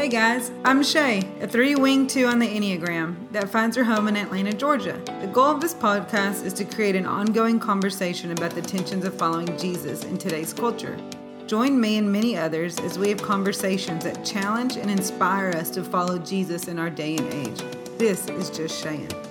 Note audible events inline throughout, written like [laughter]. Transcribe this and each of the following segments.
Hey guys, I'm Shay, a 3 wing 2 on the Enneagram that finds her home in Atlanta, Georgia. The goal of this podcast is to create an ongoing conversation about the tensions of following Jesus in today's culture. Join me and many others as we have conversations that challenge and inspire us to follow Jesus in our day and age. This is Just Shayin'.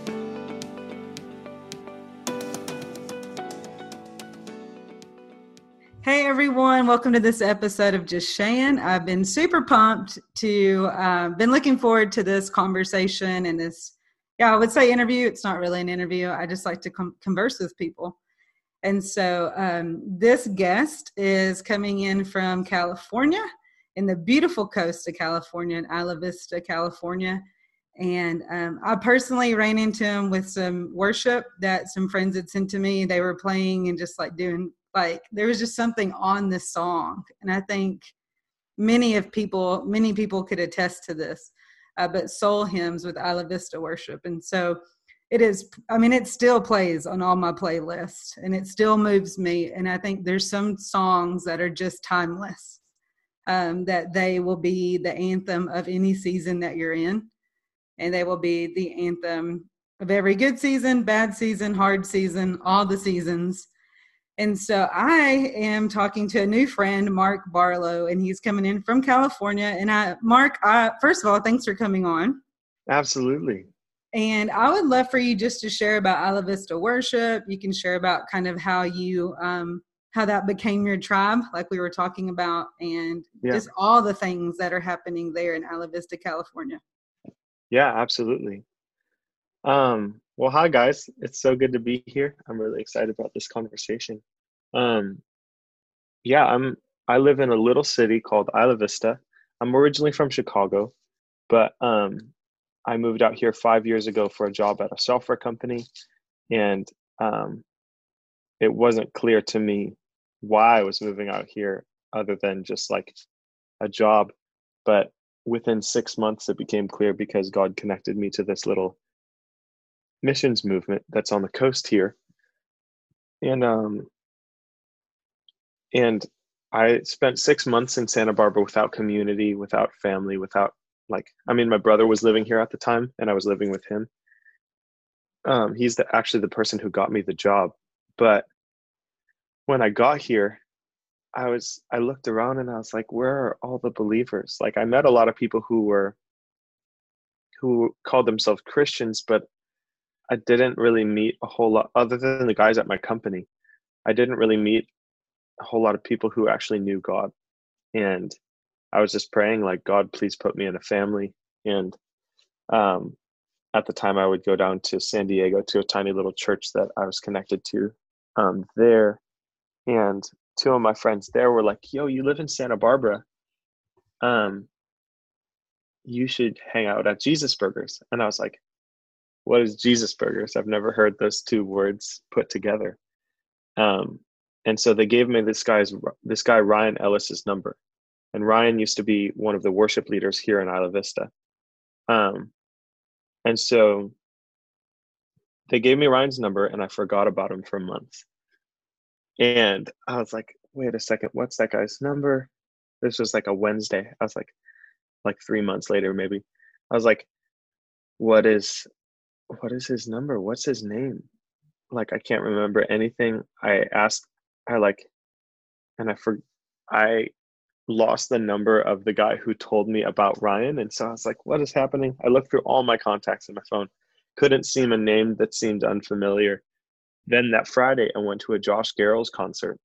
Everyone, welcome to this episode of Just Shayin'. I've been super pumped to, uh, been looking forward to this conversation and this, yeah, I would say interview. It's not really an interview. I just like to com- converse with people. And so um, this guest is coming in from California, in the beautiful coast of California, in Isla Vista, California. And um, I personally ran into him with some worship that some friends had sent to me. They were playing and just like doing like there was just something on this song. And i think many of people many people could attest to this uh, but soul hymns with isla vista worship. And so it is i mean it still plays on all my playlists and it still moves me. And i think there's some songs that are just timeless um, that they will be the anthem of any season that you're in. And they will be the anthem of every good season bad season hard season all the seasons and so I am talking to a new friend, Mark Barlow, and he's coming in from California. And I, Mark, I, first of all, thanks for coming on. Absolutely. And I would love for you just to share about Isla Vista worship. You can share about kind of how you, um, how that became your tribe, like we were talking about, and yeah. just all the things that are happening there in Isla Vista, California. Yeah, absolutely. Um, well, hi guys. It's so good to be here. I'm really excited about this conversation. Um, yeah, I'm. I live in a little city called Isla Vista. I'm originally from Chicago, but um, I moved out here five years ago for a job at a software company, and um, it wasn't clear to me why I was moving out here, other than just like a job. But within six months, it became clear because God connected me to this little missions movement that's on the coast here. And um and i spent six months in santa barbara without community without family without like i mean my brother was living here at the time and i was living with him. Um he's the, actually the person who got me the job. But when i got here i was i looked around and i was like where are all the believers? Like i met a lot of people who were who called themselves christians but I didn't really meet a whole lot other than the guys at my company. I didn't really meet a whole lot of people who actually knew God. And I was just praying like God please put me in a family and um at the time I would go down to San Diego to a tiny little church that I was connected to um there and two of my friends there were like, "Yo, you live in Santa Barbara. Um you should hang out at Jesus Burgers." And I was like, what is Jesus burgers? I've never heard those two words put together. Um, and so they gave me this guy's this guy Ryan Ellis's number, and Ryan used to be one of the worship leaders here in Isla Vista. Um, and so they gave me Ryan's number, and I forgot about him for months. And I was like, wait a second, what's that guy's number? This was like a Wednesday. I was like, like three months later, maybe. I was like, what is what is his number? What's his name? Like I can't remember anything. I asked I like and I for I lost the number of the guy who told me about Ryan and so I was like what is happening? I looked through all my contacts in my phone. Couldn't seem a name that seemed unfamiliar. Then that Friday I went to a Josh Garrels concert.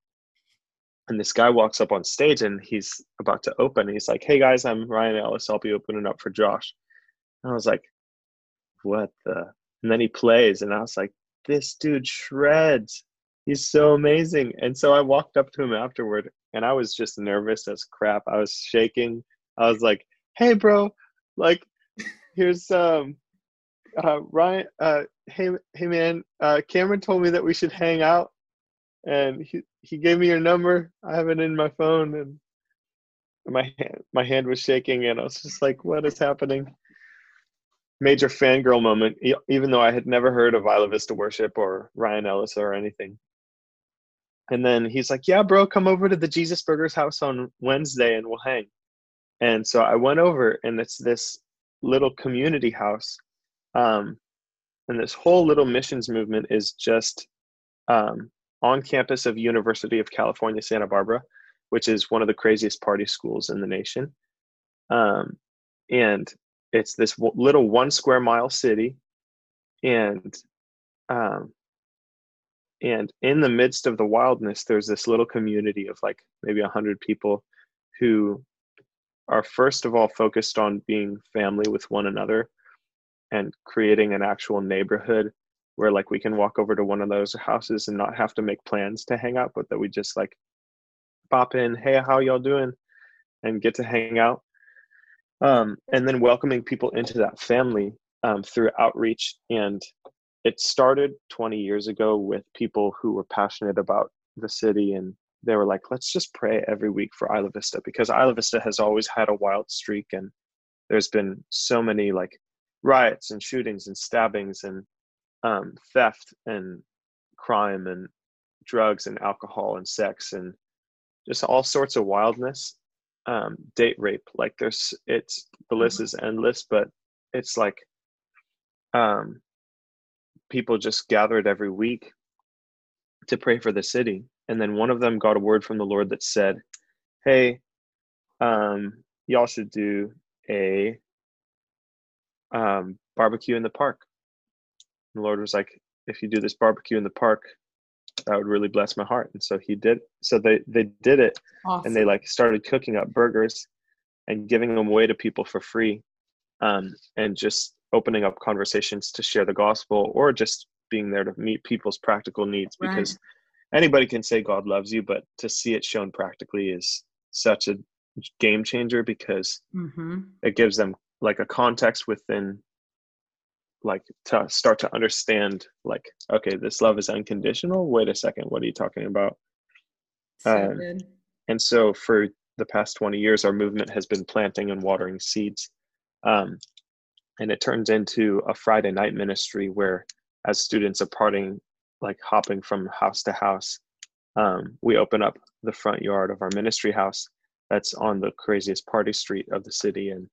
And this guy walks up on stage and he's about to open. He's like, Hey guys, I'm Ryan Ellis. I'll be opening up for Josh. And I was like, what the? And then he plays, and I was like, this dude shreds. He's so amazing. And so I walked up to him afterward, and I was just nervous as crap. I was shaking. I was like, hey, bro, like, here's um, uh, Ryan. Uh, hey, hey, man. Uh, Cameron told me that we should hang out, and he he gave me your number. I have it in my phone, and my hand, my hand was shaking, and I was just like, what is happening? Major fangirl moment, even though I had never heard of Isla Vista Worship or Ryan Ellis or anything. And then he's like, "Yeah, bro, come over to the Jesus Burgers house on Wednesday and we'll hang." and so I went over, and it's this little community house, um, and this whole little missions movement is just um, on campus of University of California, Santa Barbara, which is one of the craziest party schools in the nation. Um, and it's this little one square mile city, and um, and in the midst of the wildness, there's this little community of like maybe a hundred people who are first of all focused on being family with one another and creating an actual neighborhood where like we can walk over to one of those houses and not have to make plans to hang out but that we just like pop in hey how y'all doing? and get to hang out um, and then welcoming people into that family um, through outreach. And it started 20 years ago with people who were passionate about the city. And they were like let's just pray every week for isla vista because isla vista has always had a wild streak. And there's been so many like riots and shootings and stabbings and um, theft and crime and drugs and alcohol and sex and just all sorts of wildness um, date rape. Like there's it's the list mm-hmm. is endless but it's like um, people just gathered every week to pray for the city. And then one of them got a word from the lord that said hey um, y'all should do a um, barbecue in the park. And the lord was like if you do this barbecue in the park that would really bless my heart and so he did so they they did it awesome. and they like started cooking up burgers and giving them away to people for free um, and just opening up conversations to share the gospel or just being there to meet people's practical needs because right. anybody can say god loves you but to see it shown practically is such a game changer because mm-hmm. it gives them like a context within like to start to understand like okay this love is unconditional? Wait a second what are you talking about? So um, and so for the past 20 years our movement has been planting and watering seeds. Um, and it turns into a friday night ministry where as students are parting like hopping from house to house um, we open up the front yard of our ministry house that's on the craziest party street of the city. And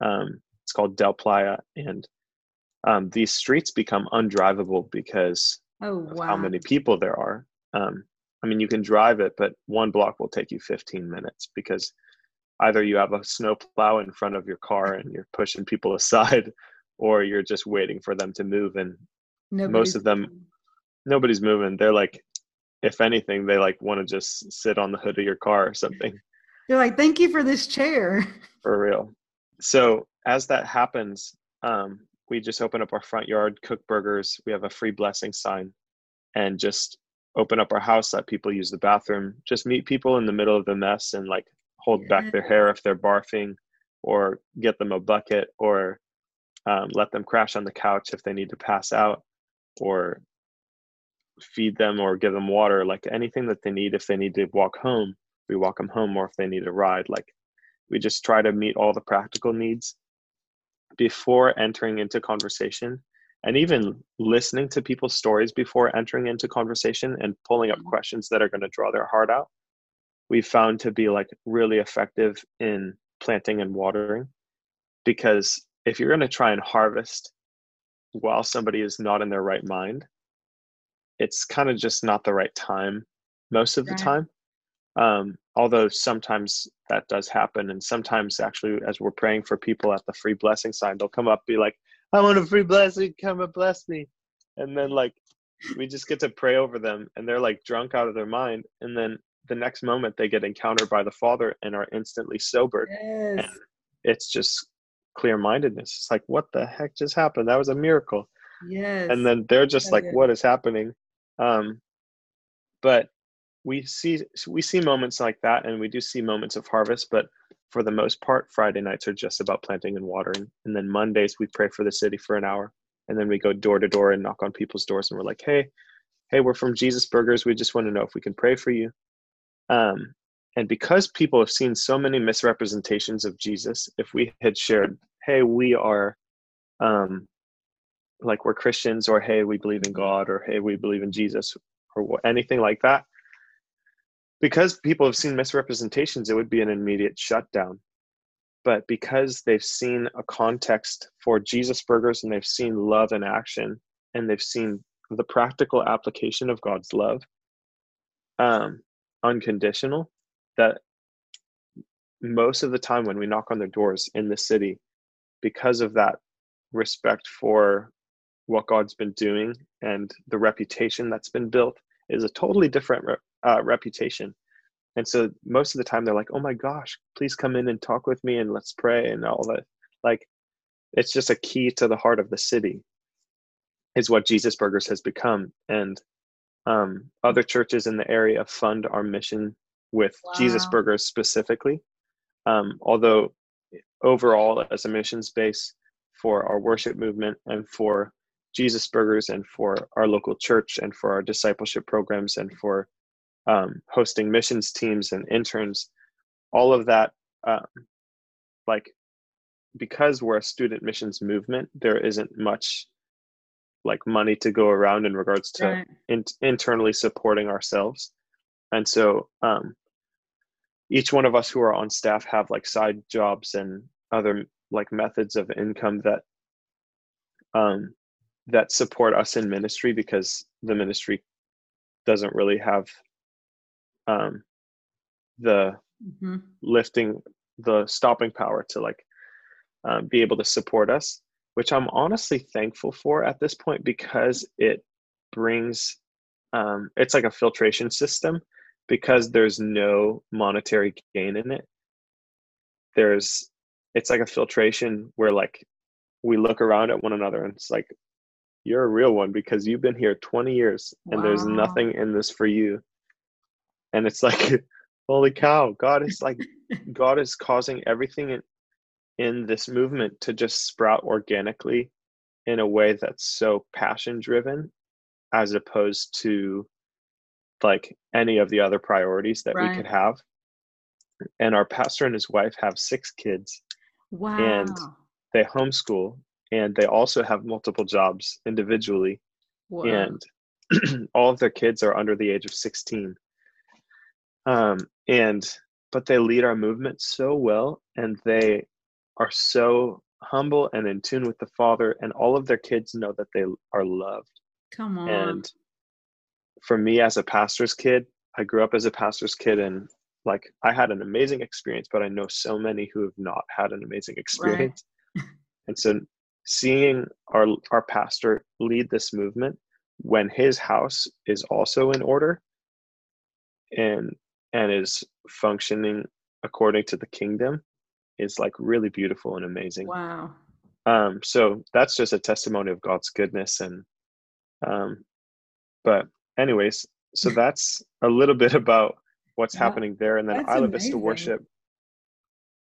um, it's called del playa and um, these streets become undrivable because oh, wow. of how many people there are. Um, I mean, you can drive it, but one block will take you 15 minutes because either you have a snow plow in front of your car and you're pushing people [laughs] aside, or you're just waiting for them to move. And nobody's most of them, moving. nobody's moving. They're like, if anything, they like want to just sit on the hood of your car or something. They're like, thank you for this chair. [laughs] For real. So as that happens, um, we just open up our front yard, cook burgers. We have a free blessing sign, and just open up our house, let people use the bathroom. Just meet people in the middle of the mess and like hold yeah. back their hair if they're barfing, or get them a bucket, or um, let them crash on the couch if they need to pass out, or feed them or give them water. Like anything that they need if they need to walk home, we walk them home, or if they need a ride. Like we just try to meet all the practical needs before entering into conversation and even listening to people's stories before entering into conversation and pulling up mm-hmm. questions that are going to draw their heart out we've found to be like really effective in planting and watering because if you're going to try and harvest while somebody is not in their right mind it's kind of just not the right time most of right. the time um, although sometimes that does happen and sometimes actually as we're praying for people at the free blessing sign they'll come up be like i want a free blessing come and bless me. And then like we just get to pray over them and they're like drunk out of their mind and then the next moment they get encountered by the father and are instantly sobered. Yes. and it's just clear mindedness it's like what the heck just happened? That was a miracle. Yes. And then they're just like what is happening? Um but we see we see moments like that and we do see moments of harvest but for the most part friday nights are just about planting and watering. And then mondays we pray for the city for an hour and then we go door to door and knock on people's doors and we're like hey hey we're from jesus burgers. We just want to know if we can pray for you. Um, and because people have seen so many misrepresentations of jesus if we had shared hey we are um, like we're christians or hey we believe in god or hey we believe in jesus or anything like that because people have seen misrepresentations, it would be an immediate shutdown. but because they've seen a context for Jesus burgers and they've seen love in action and they've seen the practical application of God's love, um, unconditional, that most of the time when we knock on their doors in the city, because of that respect for what God's been doing and the reputation that's been built, is a totally different uh, reputation. And so most of the time they're like, "Oh my gosh, please come in and talk with me and let's pray and all that." Like, it's just a key to the heart of the city, is what Jesus Burgers has become. And um, other churches in the area fund our mission with wow. Jesus Burgers specifically. Um, although overall, as a missions base for our worship movement and for Jesus Burgers and for our local church and for our discipleship programs and for um, hosting missions teams and interns, all of that, um, like, because we're a student missions movement, there isn't much like money to go around in regards to right. in, internally supporting ourselves. And so, um, each one of us who are on staff have like side jobs and other like methods of income that um, that support us in ministry because the ministry doesn't really have um, the mm-hmm. lifting the stopping power to like um, be able to support us which i'm honestly thankful for at this point because it brings um, it's like a filtration system because there's no monetary gain in it there's it's like a filtration where like we look around at one another and it's like you're a real one because you've been here 20 years and wow. there's nothing in this for you and it's like [laughs] holy cow god is like [laughs] god is causing everything in, in this movement to just sprout organically in a way that's so passion driven as opposed to like any of the other priorities that right. we could have and our pastor and his wife have six kids wow and they homeschool and they also have multiple jobs individually. Wow. and [clears throat] all of their kids are under the age of 16 um, and but they lead our movement so well and they are so humble and in tune with the father and all of their kids know that they are loved. Come on. And for me as a pastor's kid i grew up as a pastor's kid and like i had an amazing experience but i know so many who have not had an amazing experience. Right. [laughs] and so seeing our our pastor lead this movement when his house is also in order and and is functioning according to the kingdom is like really beautiful and amazing. Wow. Um, so that's just a testimony of God's goodness and um but anyways, so [laughs] that's a little bit about what's yeah, happening there and then Isla Vista worship.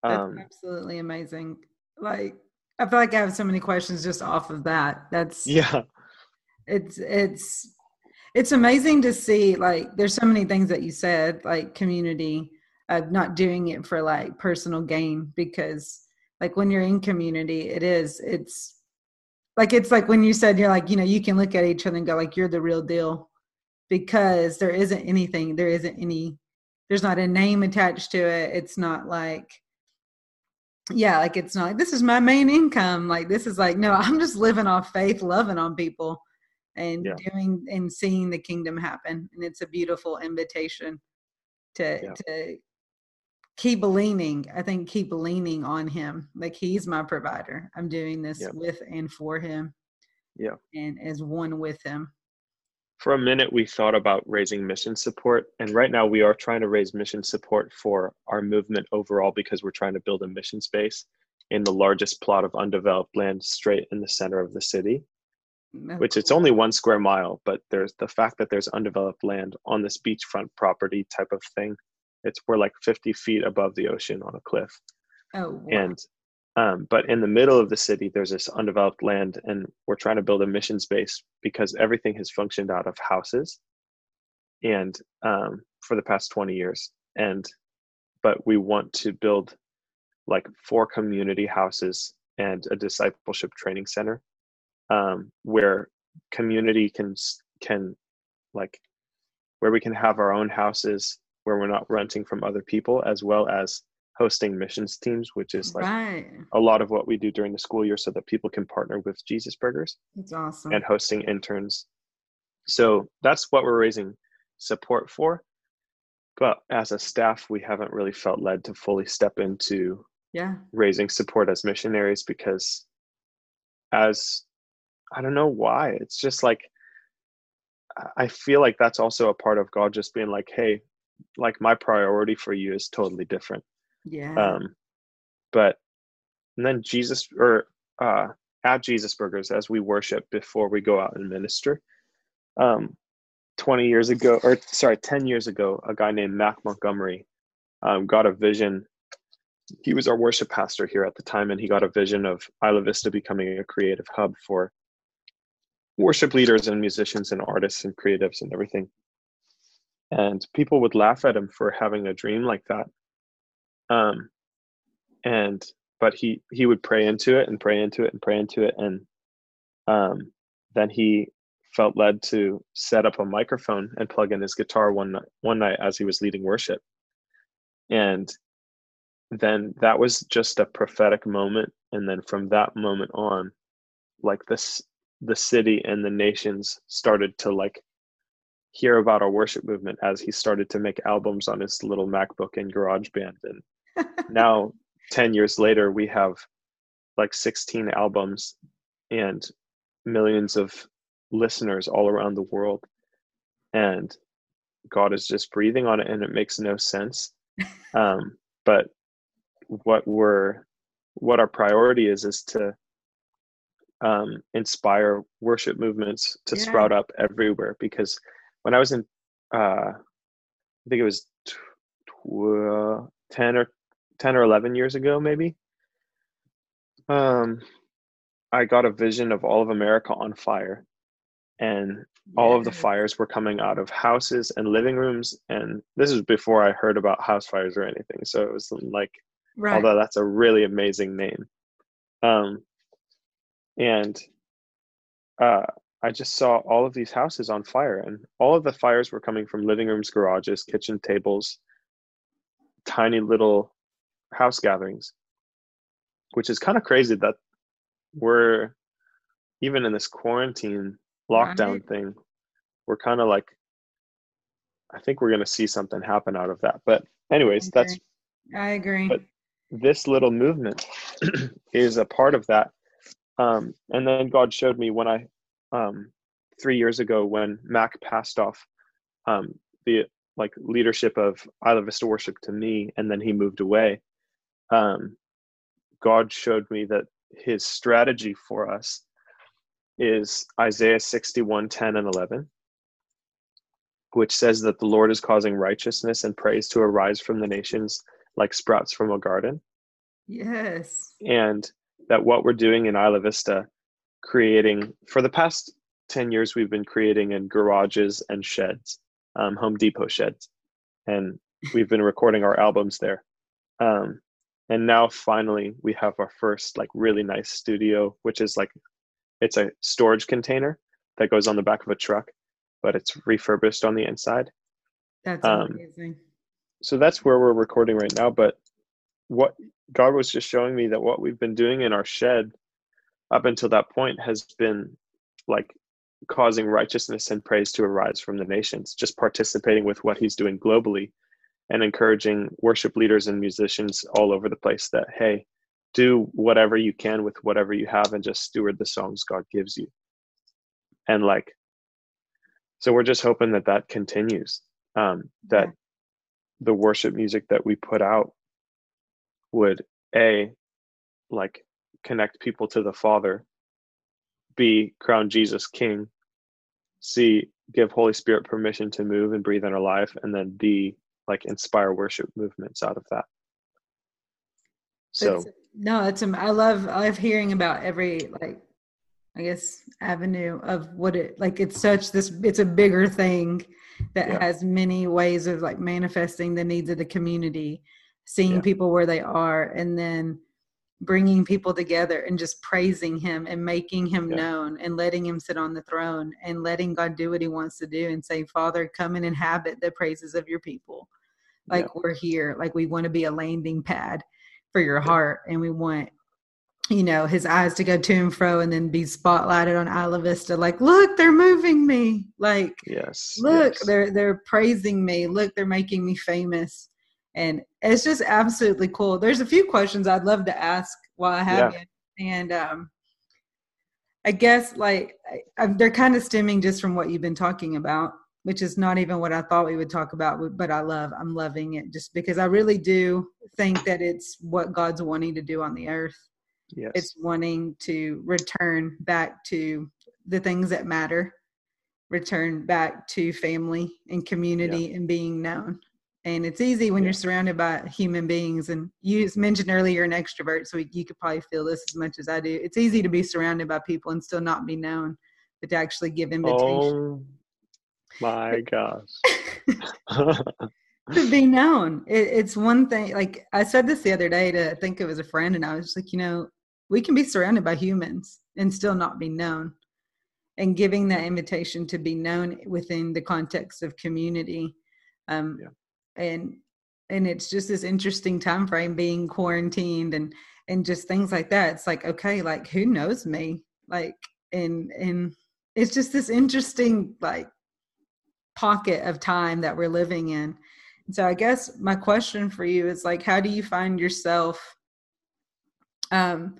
Um that's absolutely amazing. Like I feel like I have so many questions just off of that. That's yeah. It's it's it's amazing to see like there's so many things that you said like community uh, not doing it for like personal gain because like when you're in community it is it's like it's like when you said you're like you know you can look at each other and go like you're the real deal because there isn't anything there isn't any there's not a name attached to it it's not like yeah like it's not like this is my main income like this is like no i'm just living off faith loving on people and yeah. doing and seeing the kingdom happen and it's a beautiful invitation to yeah. to keep leaning i think keep leaning on him like he's my provider i'm doing this yeah. with and for him yeah and as one with him for a minute we thought about raising mission support and right now we are trying to raise mission support for our movement overall because we're trying to build a mission space in the largest plot of undeveloped land straight in the center of the city which it's only one square mile, but there's the fact that there's undeveloped land on this beachfront property type of thing. It's we're like 50 feet above the ocean on a cliff. Oh, wow. and um, but in the middle of the city, there's this undeveloped land, and we're trying to build a mission space because everything has functioned out of houses, and um, for the past 20 years, and but we want to build like four community houses and a discipleship training center um, where community can can like where we can have our own houses where we're not renting from other people as well as hosting missions teams, which is like right. a lot of what we do during the school year so that people can partner with Jesus Burgers That's awesome. and hosting interns. So that's what we're raising support for. But as a staff, we haven't really felt led to fully step into yeah. raising support as missionaries because as I don't know why. It's just like I feel like that's also a part of God just being like, hey, like my priority for you is totally different. Yeah. Um, but and then Jesus or uh, at Jesus Burgers as we worship before we go out and minister. Um, 20 years ago, or sorry, 10 years ago, a guy named Mac Montgomery um, got a vision. He was our worship pastor here at the time, and he got a vision of Isla Vista becoming a creative hub for worship leaders and musicians and artists and creatives and everything. And people would laugh at him for having a dream like that. Um, and but he he would pray into it and pray into it and pray into it, and um, then he felt led to set up a microphone and plug in his guitar one night one night as he was leading worship. And then that was just a prophetic moment, and then from that moment on, like this the city and the nations started to like hear about our worship movement as he started to make albums on his little MacBook and GarageBand. And now, 10 years later, we have like 16 albums and millions of listeners all around the world. And God is just breathing on it, and it makes no sense. [laughs] Um, but what we're what our priority is is to um, inspire worship movements to Yeah. sprout up everywhere. Because when I was in, uh, I think it was tw- tw- ten or ten or eleven years ago, maybe. Um, I got a vision of all of America on fire, and all of the fires were coming out of houses and living rooms. And this is before I heard about house fires or anything. So it was like Right. although that's a really amazing name. Um, and uh, I just saw all of these houses on fire, and all of the fires were coming from living rooms, garages, kitchen tables, tiny little house gatherings, which is kind of crazy that we're even in this quarantine lockdown Right. thing, we're kind of like, I think we're going to see something happen out of that. But, anyways, that's I agree. but- this little movement [clears throat] is a part of that. Um, and then God showed me when I, um, three years ago, when Mac passed off um, the like leadership of Isla Vista Worship to me, and then he moved away. Um, God showed me that His strategy for us is Isaiah 61, 10 and 11, which says that the Lord is causing righteousness and praise to arise from the nations like sprouts from a garden yes. and that what we're doing in Isla Vista, creating for the past 10 years, we've been creating in garages and sheds, um, Home Depot sheds, and we've been recording our albums there. Um, and now finally, we have our first like really nice studio, which is like it's a storage container that goes on the back of a truck, but it's refurbished on the inside That's um, amazing. so that's where we're recording right now but what god was just showing me that what we've been doing in our shed up until that point has been like causing righteousness and praise to arise from the nations just participating with what he's doing globally and encouraging worship leaders and musicians all over the place that hey do whatever you can with whatever you have and just steward the songs god gives you and like so we're just hoping that that continues um that Yeah. the worship music that we put out would a like connect people to the father b crown jesus king c give holy spirit permission to move and breathe in our life and then d like inspire worship movements out of that so That's- no, it's I love I love hearing about every like I guess avenue of what it like it's such this it's a bigger thing that Yeah. has many ways of like manifesting the needs of the community, seeing Yeah. people where they are and then bringing people together and just praising him and making him Yeah. known and letting him sit on the throne and letting God do what he wants to do and say, Father, come and inhabit the praises of your people. like yeah. we're here like we want to be a landing pad for your heart and we want you know his eyes to go to and fro and then be spotlighted on Isla Vista like look they're moving me like yes look yes. they're they're praising me look they're making me famous and it's just absolutely cool there's a few questions I'd love to ask while I have yeah. you and um I guess like I, they're kind of stemming just from what you've been talking about which is not even what I thought we would talk about, but I love, I'm loving it just because I really do think that it's what God's wanting to do on the earth. Yes. It's wanting to return back to the things that matter, return back to family and community yeah. and being known. And it's easy when yeah. you're surrounded by human beings. And you mentioned earlier you're an extrovert, so you could probably feel this as much as I do. It's easy to be surrounded by people and still not be known, but to actually give invitation. Oh my gosh. [laughs] to be known. It, it's one thing, like I said this the other day to I think it was a friend, and I was like, you know, we can be surrounded by humans and still not be known. And giving that invitation to be known within the context of community. Um, yeah. And and it's just this interesting time frame being quarantined and and just things like that. It's like, okay, like who knows me? Like and and it's just this interesting like pocket of time that we're living in. so I guess my question for you is like, how do you find yourself? Um,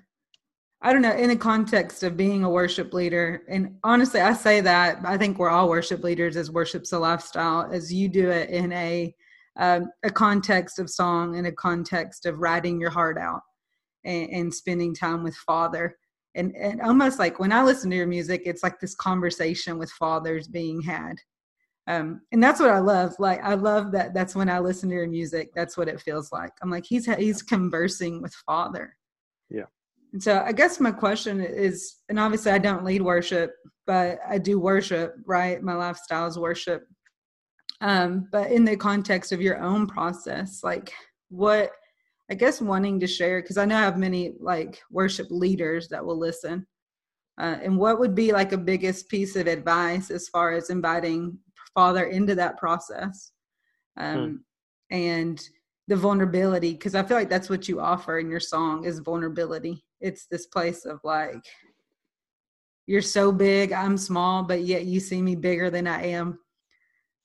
I don't know, in the context of being a worship leader, and honestly, I say that I think we're all worship leaders as worship's a lifestyle, as you do it in a um, a context of song, and a context of writing your heart out and, and spending time with Father. And, and almost like when I listen to your music, it's like this conversation with fathers being had um, and that's what I love. Like I love that. That's when I listen to your music. That's what it feels like. I'm like he's he's conversing with Father. Yeah. And so I guess my question is, and obviously I don't lead worship, but I do worship. Right, my lifestyle is worship. Um, but in the context of your own process, like what I guess wanting to share because I know I have many like worship leaders that will listen. Uh, and what would be like a biggest piece of advice as far as inviting father into that process um, hmm. and the vulnerability because i feel like that's what you offer in your song is vulnerability it's this place of like you're so big i'm small but yet you see me bigger than i am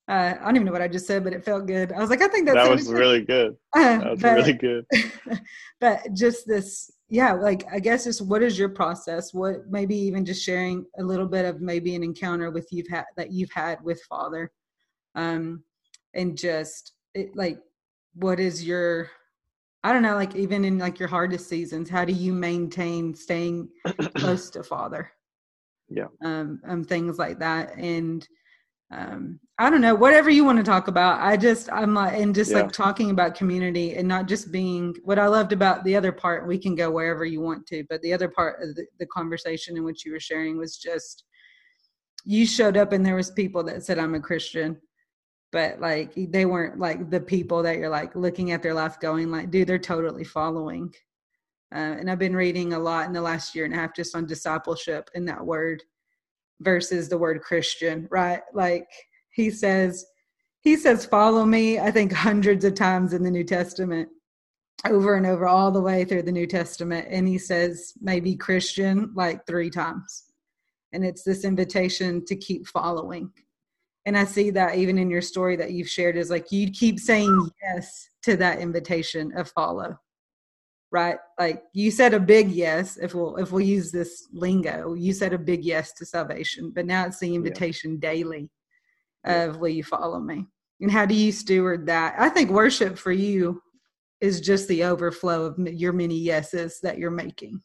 uh, I don't even know what I just said, but it felt good. I was like, I think that was really good. Uh, [laughs] that was but, really good. [laughs] but just this, yeah, like I guess just what is your process? What maybe even just sharing a little bit of maybe an encounter with you've had that you've had with Father, um, and just it, like what is your I don't know, like even in like your hardest seasons, how do you maintain staying [clears throat] close to Father? Yeah. Um, um, things like that, and um i don't know whatever you want to talk about i just i'm like and just yeah. like talking about community and not just being what i loved about the other part we can go wherever you want to but the other part of the, the conversation in which you were sharing was just you showed up and there was people that said i'm a christian. But like they weren't like the people that you're like looking at their life going like dude they're totally following. Uh, and i've been reading a lot in the last year and a half just on discipleship and that word versus the word Christian, right? Like he says, he says, follow me, I think [laughs] hundreds of times in the New Testament, over and over, all the way through the New Testament. And he says, maybe Christian, like three times. And it's this invitation to keep following. And I see that even in your story that you've shared is like you keep saying yes to that invitation of follow right? Like you said a big yes if we'll if we'll use this lingo you said a big yes to salvation but now it's the invitation yeah. daily of yeah. will you follow me? And how do you steward that? I think worship for you is just the overflow of your many yeses that you're making.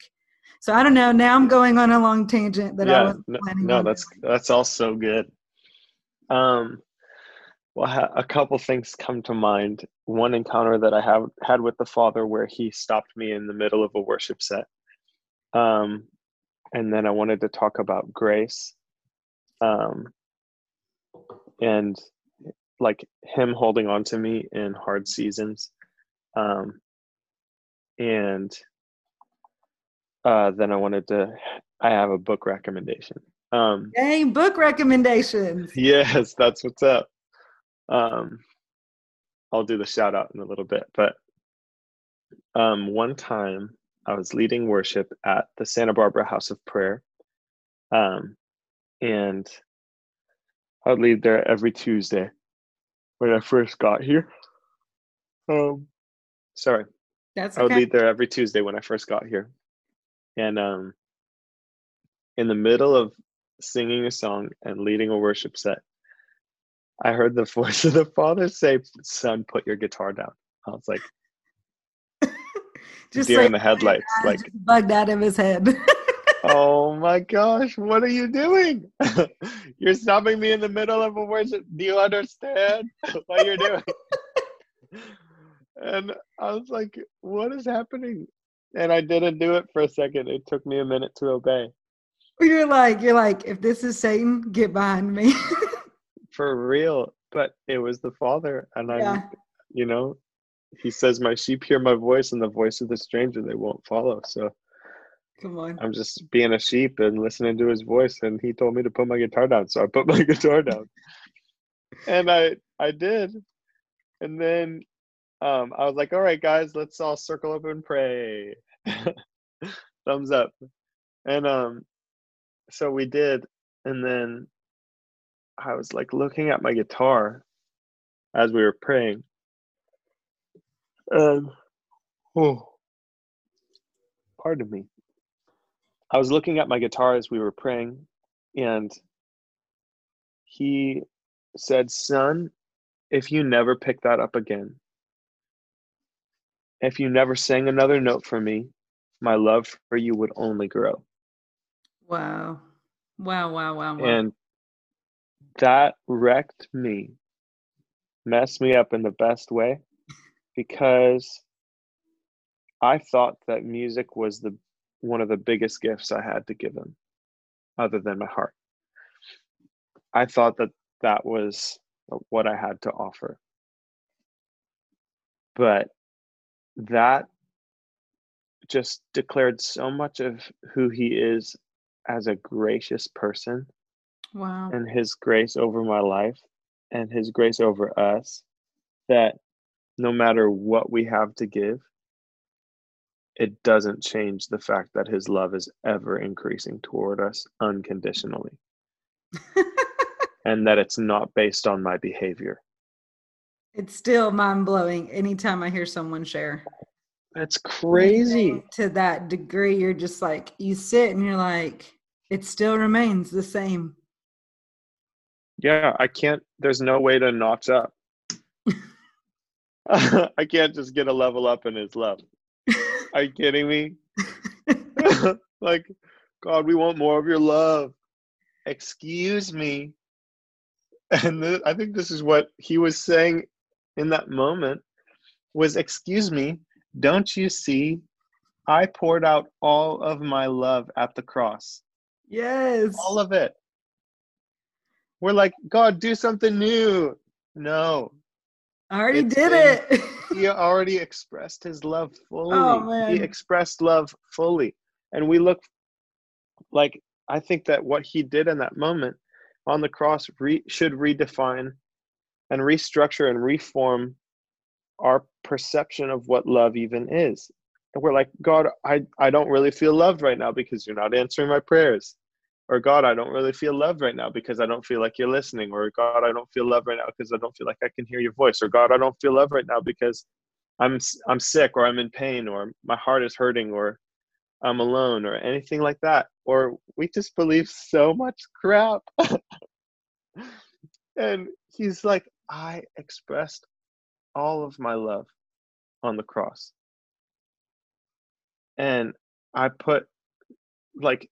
So i don't know now i'm going on a long tangent that yeah, i was planning. no, no that's that's all so good. Um well, a couple things come to mind. One encounter that I have had with the Father where he stopped me in the middle of a worship set. Um, and then I wanted to talk about grace. Um, and like him holding on to me in hard seasons. Um, and uh, then I wanted to, I have a book recommendation. Um, Dang, book recommendations. Yes, that's what's up. Um, I'll do the shout out in a little bit. But um, one time I was leading worship at the Santa Barbara House of Prayer. Um, and I'd lead there every Tuesday when I first got here. Um, sorry. That's okay. I would lead there every Tuesday when I first got here. And um, in the middle of singing a song and leading a worship set, I heard the voice of the Father say, Son, put your guitar down. I was like, [laughs] Just deer like in the headlights. Like, bugged out of his head. [laughs] oh my gosh, what are you doing? [laughs] you're stopping me in the middle of a worship. Do you understand what you're doing? and I was like, what is happening? And I didn't do it for a second. It took me a minute to obey. you're like, you're like, if this is Satan, get behind me. For real. But it was the Father. And I, Yeah. you know, he says, My sheep hear my voice, and the voice of the stranger they won't follow. So Come on. I'm just being a sheep and listening to his voice. And he told me to put my guitar down. So I put my [laughs] guitar down. and I I did. And then um, I was like, all right, guys, let's all circle up and pray. [laughs] Thumbs up. And um, so we did. And then I was like looking at my guitar as we were praying. And oh, pardon me. I was looking at my guitar as we were praying, and he said, Son, if you never pick that up again, if you never sang another note for me, my love for you would only grow. Wow. Wow, wow, wow, wow. And that wrecked me, messed me up in the best way, because I thought that music was the one of the biggest gifts I had to give him, other than my heart. I thought that that was what I had to offer. But that just declared so much of who he is as a gracious person wow. and his grace over my life and his grace over us that no matter what we have to give, it doesn't change the fact that his love is ever increasing toward us unconditionally [laughs] and that it's not based on my behavior. it's still mind blowing anytime I hear someone share. That's crazy. To that degree, you're just like, you sit and you're like, it still remains the same. Yeah, I can't, there's no way to notch up. [laughs] I can't just get a level up in his love. Are you kidding me? [laughs] like, God, we want more of your love. Excuse me. And th- I think this is what he was saying in that moment was, excuse me, don't you see? I poured out all of my love at the cross. yes. All of it. We're like, God, do something new. No, I already it's did been- it. he already expressed his love [laughs] oh, fully. Oh, man. He expressed love fully. And we look like I think that what he did in that moment on the cross re, should redefine and restructure and reform our perception of what love even is. And we're like, God, I, I don't really feel loved right now because you're not answering my prayers. Or God, I don't really feel loved right now because I don't feel like you're listening. Or God, I don't feel loved right now because I don't feel like I can hear your voice. Or God, I don't feel loved right now because I'm I'm sick or I'm in pain or my heart is hurting or I'm alone or anything like that. Or we just believe so much crap. [laughs] and he's like, I expressed all of my love on the cross. And I put like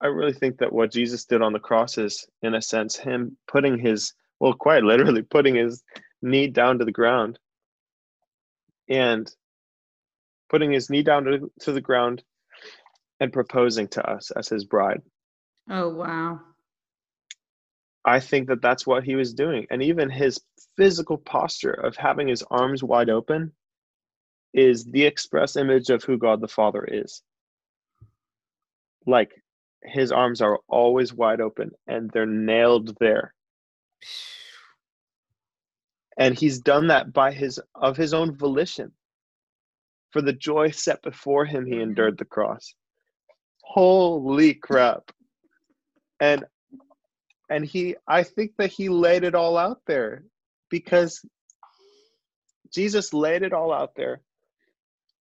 I- really think that what Jesus did on the cross is in a sense him putting his well quite literally [laughs] putting his knee down to the ground and putting his knee down to, to the ground and proposing to us as his bride. oh, wow. I think that that's what he was doing. And even his physical posture of having his arms wide open is the express image of who God the Father is. Like his arms are always wide open and they're nailed there. and he's done that by his of his own volition. For the joy set before him he endured the cross. Holy crap. And and he i think that he laid it all out there because jesus laid it all out there.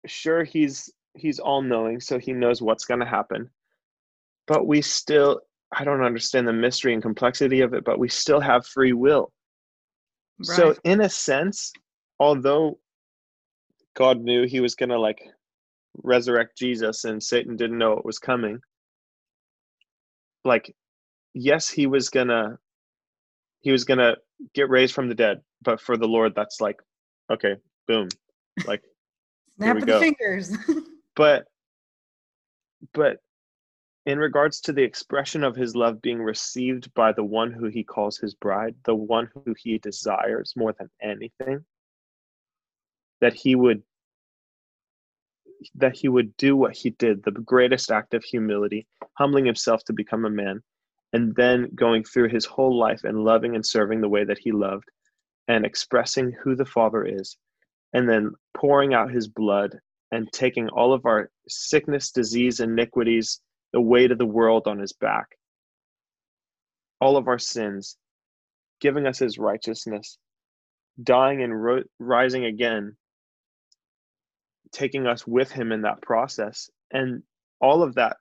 Sure he's he's all knowing so he knows what's going to happen but we still i don't understand the mystery and complexity of it but we still have free will. Right. so in a sense although god knew he was going to like resurrect jesus and satan didn't know it was coming like yes he was going to he was going to get raised from the dead but for the lord that's like okay boom like [laughs] snap of the fingers. [laughs] But but in regards to the expression of his love being received by the one who he calls his bride, the one who he desires more than anything, that he would that he would do what he did, the greatest act of humility, humbling himself to become a man, and then going through his whole life and loving and serving the way that he loved and expressing who the Father is, and then pouring out his blood and taking all of our sickness, disease, iniquities, the weight of the world on his back, all of our sins, giving us his righteousness, dying and ro- rising again, taking us with him in that process, and all of that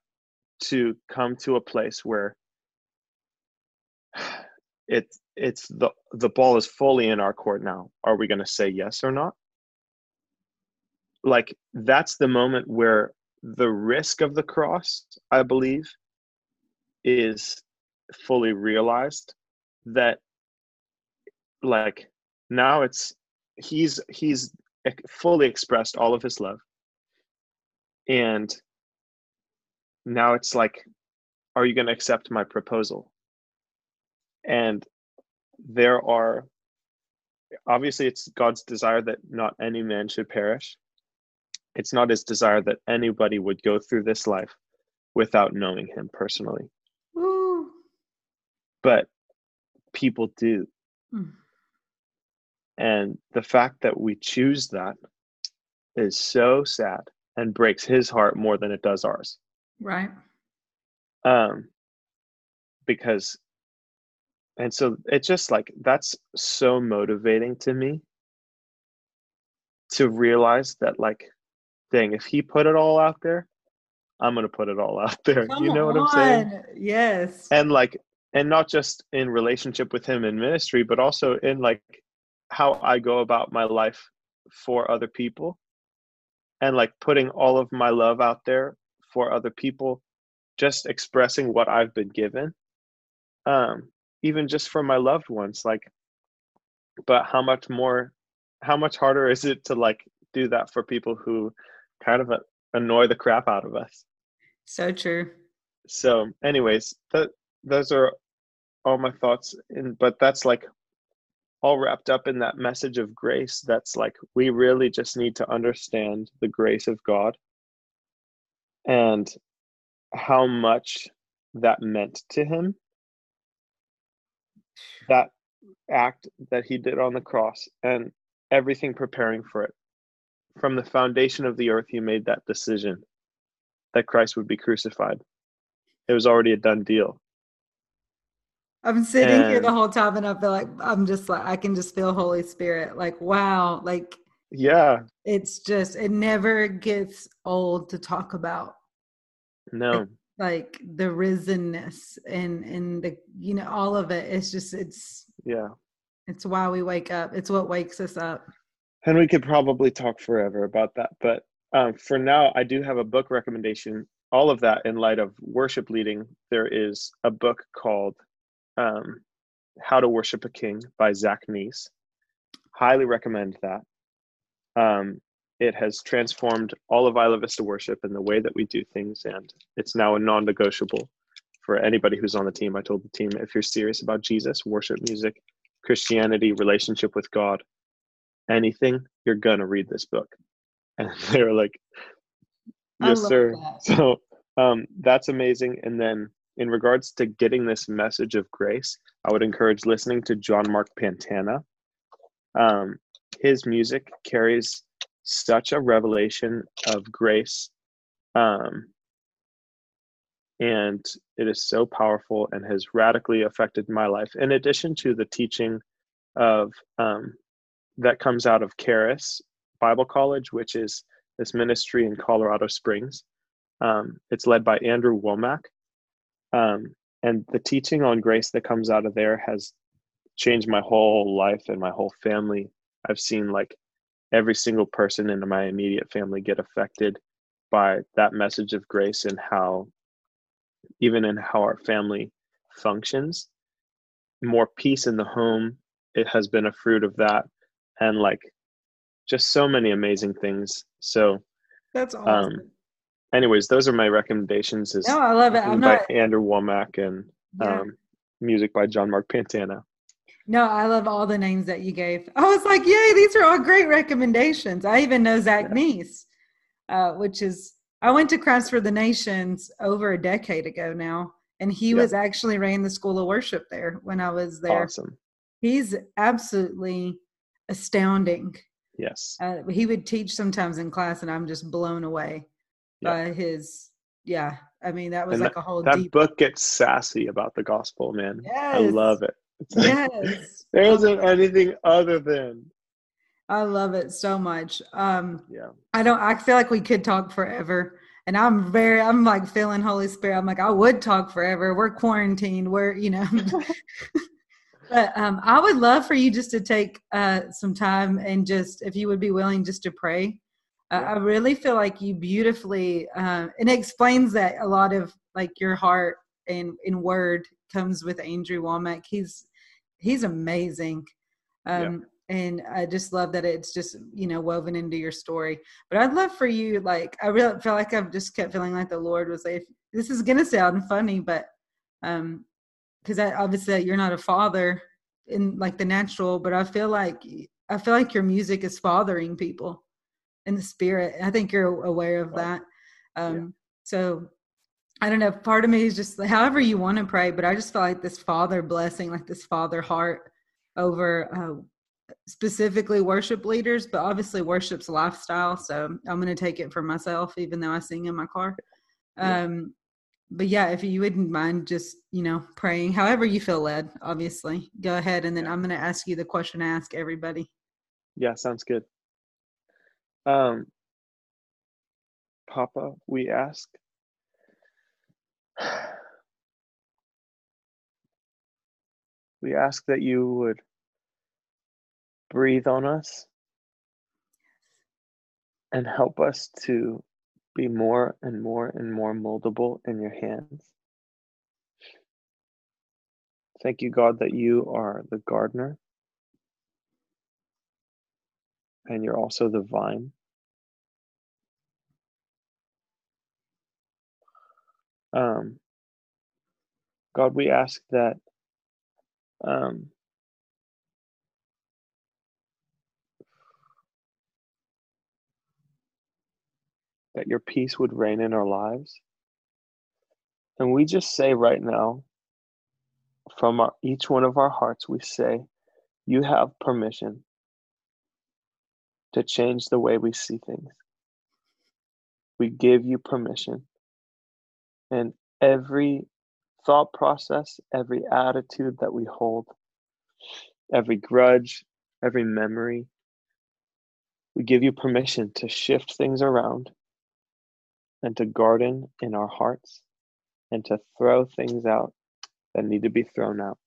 to come to a place where [sighs] it it's the the ball is fully in our court now. Are we going to say yes or not? Like that's the moment where the risk of the cross, I believe, is fully realized that like now it's he's he's fully expressed all of his love. And now it's like are you going to accept my proposal? And there are obviously it's god's desire that not any man should perish it's not his desire that anybody would go through this life without knowing him personally. Ooh. But people do. Mm. And the fact that we choose that is so sad and breaks his heart more than it does ours. Right. Um because and so it's just like that's so motivating to me to realize that like thing. If he put it all out there, I'm gonna put it all out [laughs] there. Come you know what I'm saying? Yes. And like, and not just in relationship with him in ministry, but also in like how I go about my life for other people, and like putting all of my love out there for other people, just expressing what I've been given. Um, even just for my loved ones, like, but how much more, how much harder is it to like do that for people who kind of annoy the crap out of us. So true. So, anyways, that those are all my thoughts. In, but that's like all wrapped up in that message of grace. That's like we really just need to understand the grace of God and how much that meant to him. That act that he did on the cross and everything preparing for it from the foundation of the earth, you made that decision that Christ would be crucified. It was already a done deal. I'm sitting and, here the whole time and I feel like I'm just like, I can just feel Holy Spirit. Like, wow. Like, yeah. It's just, it never gets old to talk about. No. Like, the risenness and, and the, you know, all of it. It's just, it's, yeah. It's why we wake up. It's what wakes us up and we could probably talk forever about that but um, for now i do have a book recommendation. All of that in light of worship leading there is a book called um, how to worship a king by zach neese. Highly recommend that. Um, it has transformed all of isla vista worship and the way that we do things and it's now a non-negotiable for anybody who's on the team. I told the team if you're serious about jesus worship music christianity relationship with god anything, you're gonna read this book. And [laughs] they were like, Yes, sir. That. So um, that's amazing. And then in regards to getting this message of grace, I would encourage listening to John Mark Pantana. Um, his music carries such a revelation of grace um, and it is so powerful and has radically affected my life in addition to the teaching of um, that comes out of Charis Bible College, which is this ministry in Colorado Springs. Um, it's led by Andrew Wommack. Um, and the teaching on grace that comes out of there has changed my whole life and my whole family. I've seen like every single person in my immediate family get affected by that message of grace and how even in how our family functions more peace in the home it has been a fruit of that and like just so many amazing things so that's um, awesome um, anyways those are my recommendations is no i love it i'm by not andrew wommack and yeah. um, music by john mark pantana no i love all the names that you gave i was like yay these are all great recommendations i even know zach yeah. neese uh, which is I went to Christ for the Nations over a decade ago now, and he yep. was actually ran the School of Worship there when I was there. Awesome. He's absolutely astounding. Yes. Uh, he would teach sometimes in class, and I'm just blown away yep. by his. Yeah, I mean that was and like that, a whole. That deep... book gets sassy about the gospel, man. Yes. I love it. [laughs] yes. there isn't anything other than I love it so much. Um, yeah. I don't, I feel like we could talk forever. And I'm very, I'm like feeling Holy Spirit. I'm like, I would talk forever. We're quarantined. We're, you know, [laughs] [laughs] but um, I would love for you just to take uh, some time and just, if you would be willing, just to pray. Uh, I really feel like you beautifully, uh, and it explains that a lot of like your heart and in word comes with Andrew Wommack. He's, he's amazing. Um, and i just love that it's just you know woven into your story but i'd love for you like i really feel like i've just kept feeling like the lord was like this is gonna sound funny but um because obviously you're not a father in like the natural but i feel like i feel like your music is fathering people in the spirit i think you're aware of that um yeah. so I don't know. Part of me is just however you want to pray, but I just feel like this father blessing, like this father heart over uh, specifically worship leaders, but obviously worship's lifestyle. So I'm going to take it for myself, even though I sing in my car. Um, but yeah, if you wouldn't mind just, you know, praying however you feel led, obviously, go ahead. And then I'm going to ask you the question I ask everybody. Yeah, sounds good. Um, Papa, we ask. We ask that you would breathe on us and help us to be more and more and more moldable in your hands. Thank you, God, that you are the gardener and you're also the vine. Um, God, we ask that um, that your peace would reign in our lives. And we just say right now, from our, each one of our hearts, we say, You have permission to change the way we see things. We give you permission. And every thought process, every attitude that we hold, every grudge, every memory, we give you permission to shift things around and to garden in our hearts and to throw things out that need to be thrown out.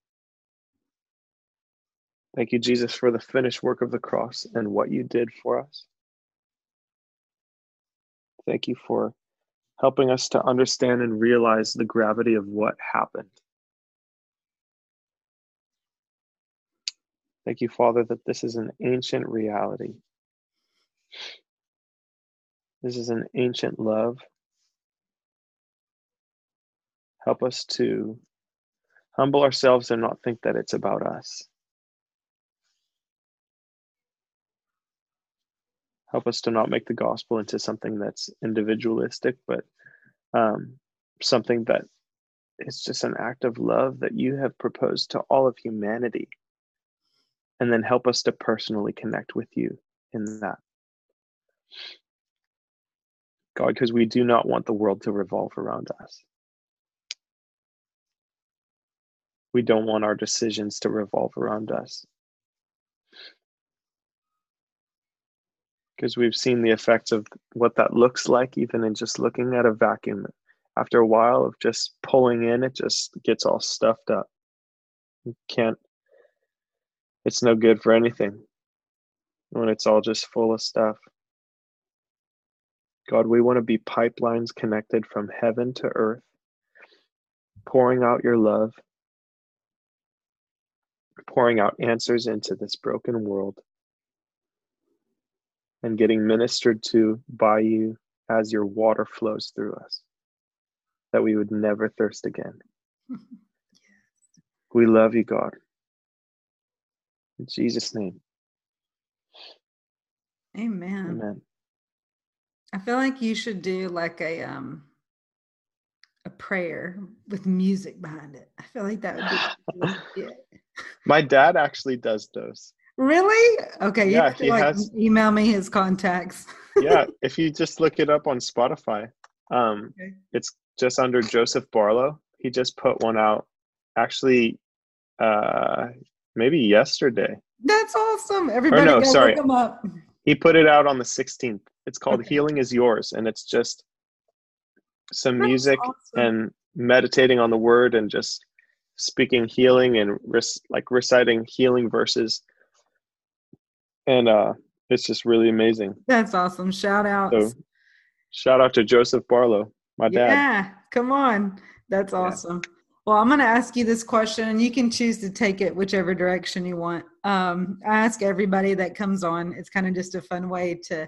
Thank you, Jesus, for the finished work of the cross and what you did for us. Thank you for helping us to understand and realize the gravity of what happened. Thank you, Father, that this is an ancient reality. This is an ancient love. Help us to humble ourselves and not think that it's about us. Help us to not make the gospel into something that's individualistic, but um, something that is just an act of love that you have proposed to all of humanity. and then help us to personally connect with you in that. God, because we do not want the world to revolve around us. We don't want our decisions to revolve around us. Because we've seen the effects of what that looks like, even in just looking at a vacuum. After a while of just pulling in, it just gets all stuffed up. You can't, it's no good for anything when it's all just full of stuff. God, we want to be pipelines connected from heaven to earth, pouring out your love, pouring out answers into this broken world, and getting ministered to by you as your water flows through us, that we would never thirst again. yes. [laughs] We love you, God. In Jesus' name. Amen. Amen. I feel like you should do like a um a prayer with music behind it. I feel like that would be [laughs] yeah. My dad actually does those. Really? Okay. Yeah, he like has, email me his contacts. [laughs] yeah, if you just look it up on Spotify, um, okay. it's just under Joseph Barlow. He just put one out, actually, uh, maybe yesterday. That's awesome. Everybody, or no, sorry. He put it out on the 16th. It's called okay. Healing is Yours, and it's just some That's music awesome. and meditating on the word and just speaking healing and like reciting healing verses. And uh it's just really amazing. That's awesome. Shout out. So, shout out to Joseph Barlow, my dad. Yeah, come on. That's awesome. Yeah. Well, I'm going to ask you this question, and you can choose to take it whichever direction you want. Um, I ask everybody that comes on. It's kind of just a fun way to,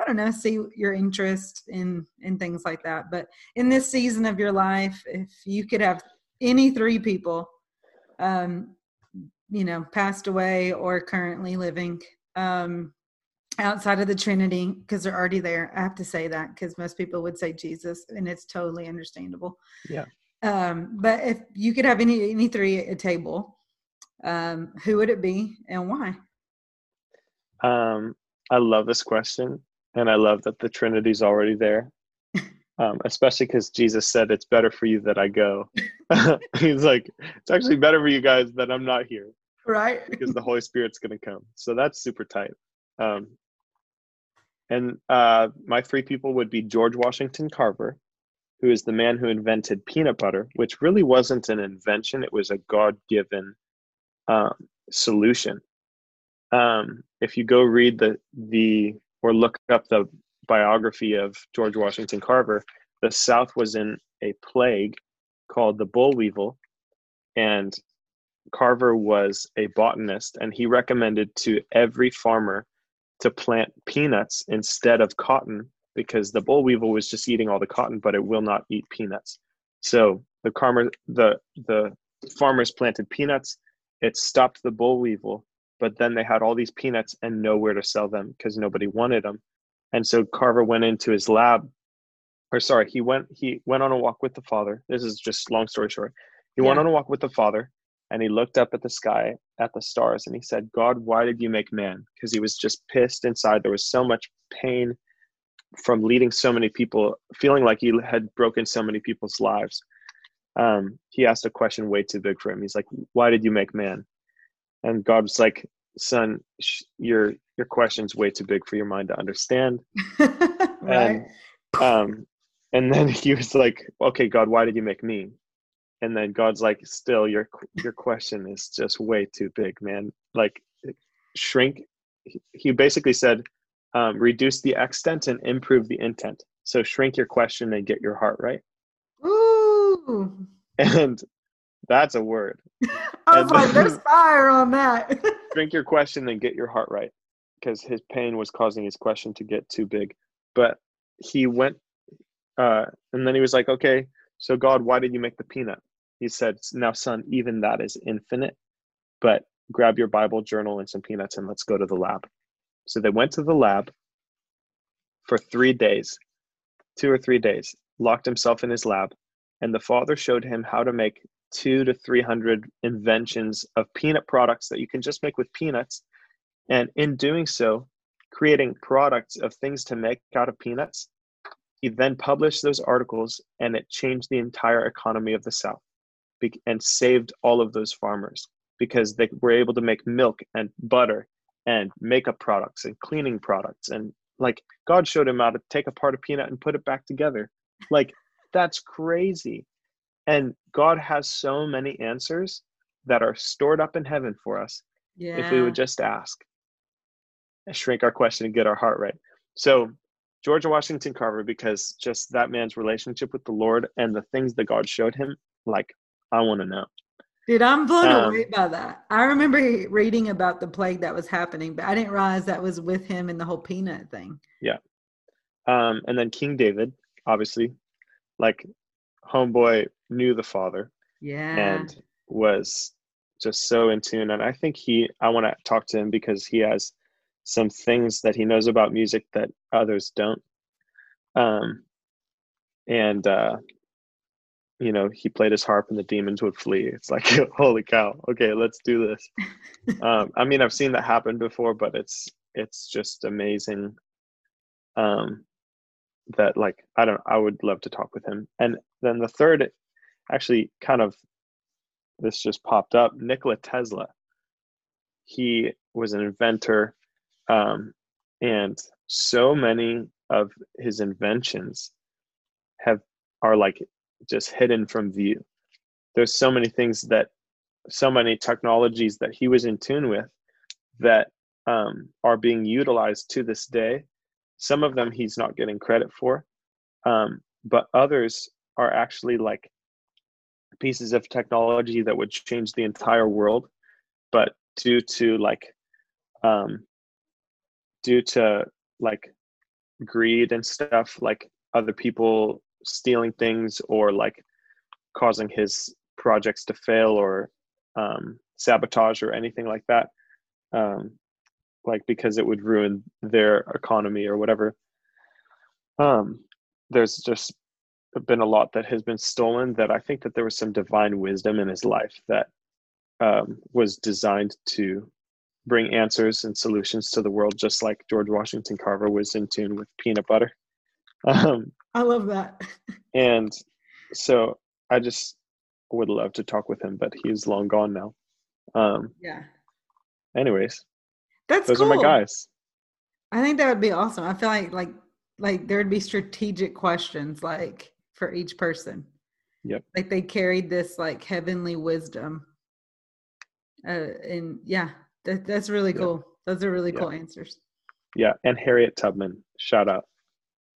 I don't know, see your interest in in things like that. But in this season of your life, if you could have any three people, um, you know, passed away or currently living, um, outside of the Trinity, because they're already there. I have to say that because most people would say Jesus, and it's totally understandable. Yeah. Um, but if you could have any any three at a table, um, who would it be and why? Um, I love this question, and I love that the Trinity's already there. Um, especially because Jesus said it's better for you that I go. [laughs] He's like, it's actually better for you guys that I'm not here, right? [laughs] Because the Holy Spirit's going to come. So that's super tight. Um, and uh, my three people would be George Washington Carver, who is the man who invented peanut butter, which really wasn't an invention, it was a God given um, solution. Um, if you go read the, the, or look up the biography of George Washington Carver, the South was in a plague called the boll weevil, and Carver was a botanist, and he recommended to every farmer to plant peanuts instead of cotton because the boll weevil was just eating all the cotton, but it will not eat peanuts. So the farmer, the the farmers planted peanuts. It stopped the boll weevil, but then they had all these peanuts and nowhere to sell them because nobody wanted them. And so Carver went into his lab, or sorry, he went he went on a walk with the father. This is just long story short. He yeah. went on a walk with the father, and he looked up at the sky at the stars, and he said, "God, why did you make man?" Because he was just pissed inside. There was so much pain from leading so many people, feeling like he had broken so many people's lives, um, he asked a question way too big for him. He's like, "Why did you make man?" And God was like, "Son, sh- your your question's way too big for your mind to understand." [laughs] right. And, um, and then [laughs] he was like, "Okay, God, why did you make me?" And then God's like, "Still, your your question is just way too big, man. Like, shrink." He basically said, um, reduce the extent and improve the intent. So shrink your question and get your heart right. Ooh. And that's a word. [laughs] I was and like, there's fire on that. [laughs] shrink your question and get your heart right. Because his pain was causing his question to get too big. But he went, uh, and then he was like, okay, so God, why did you make the peanut? He said, now, son, even that is infinite. But grab your Bible journal and some peanuts and let's go to the lab. So they went to the lab for three days, two or three days, locked himself in his lab, and the father showed him how to make two to 300 inventions of peanut products that you can just make with peanuts. And in doing so, creating products of things to make out of peanuts. He then published those articles and it changed the entire economy of the South and saved all of those farmers because they were able to make milk and butter and makeup products and cleaning products and like god showed him how to take apart a peanut and put it back together like that's crazy and god has so many answers that are stored up in heaven for us yeah. if we would just ask shrink our question and get our heart right so george washington carver because just that man's relationship with the lord and the things that god showed him like i want to know Dude, I'm blown um, away by that. I remember reading about the plague that was happening, but I didn't realize that was with him and the whole peanut thing. Yeah. Um, and then King David, obviously, like homeboy knew the father. Yeah. And was just so in tune. And I think he I want to talk to him because he has some things that he knows about music that others don't. Um and uh you know he played his harp and the demons would flee it's like [laughs] holy cow okay let's do this [laughs] um, i mean i've seen that happen before but it's it's just amazing um that like i don't i would love to talk with him and then the third actually kind of this just popped up nikola tesla he was an inventor um and so many of his inventions have are like just hidden from view. There's so many things that, so many technologies that he was in tune with that um, are being utilized to this day. Some of them he's not getting credit for, um, but others are actually like pieces of technology that would change the entire world. But due to like, um, due to like greed and stuff, like other people stealing things or like causing his projects to fail or um, sabotage or anything like that um, like because it would ruin their economy or whatever um, there's just been a lot that has been stolen that i think that there was some divine wisdom in his life that um, was designed to bring answers and solutions to the world just like george washington carver was in tune with peanut butter [laughs] um, I love that. and so I just would love to talk with him, but he's long gone now. Um, yeah. Anyways, that's those cool. are my guys. I think that would be awesome. I feel like like like there'd be strategic questions like for each person. Yep. Like they carried this like heavenly wisdom. Uh, and yeah, that, that's really cool. Those are really cool answers. Yeah, and Harriet Tubman, shout out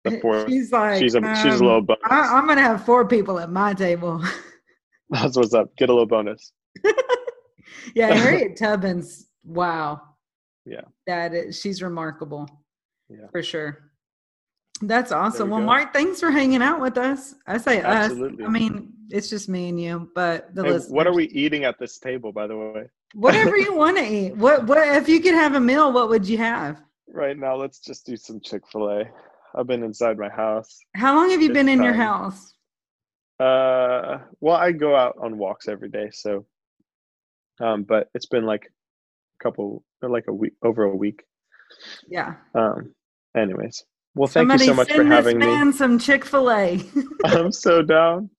the four. She's like, she's a um, she's a um, little bonus. I, am gonna have four people at my table. [laughs] That's what's up. Get a little bonus. [laughs] yeah, Harriet [laughs] Tubman's wow. Yeah, that is, she's remarkable. Yeah, for sure. That's awesome. We well, go. Mark, thanks for hanging out with us. I say Absolutely. us. I mean, it's just me and you, but the hey, What are we eating at this table, by the way? Whatever you [laughs] want to eat. What what if you could have a meal, what would you have? Right now, let's just do some Chick fil A. I've been inside my house. How long have you been in time. your house? Uh, well, I go out on walks every day, so. Um, but it's been like a couple, like a week, over a week. Yeah. Um. Anyways, well, thank Somebody you so much for having this man me. Some Chick Fil A. [laughs] [laughs] I'm so down.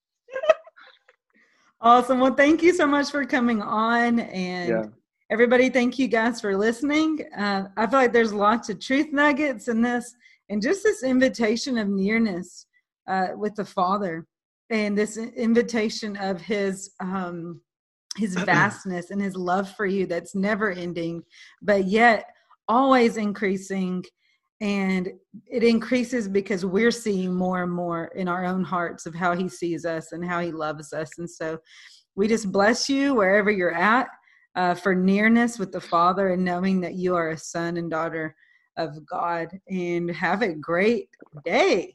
awesome. Well, thank you so much for coming on, and yeah. everybody, thank you guys for listening. Uh, I feel like there's lots of truth nuggets in this and just this invitation of nearness uh, with the Father, and this invitation of His um, His [clears throat] vastness and His love for you that's never ending, but yet always increasing. And it increases because we're seeing more and more in our own hearts of how He sees us and how He loves us. And so we just bless you wherever you're at uh, for nearness with the Father and knowing that you are a son and daughter of God and have a great day.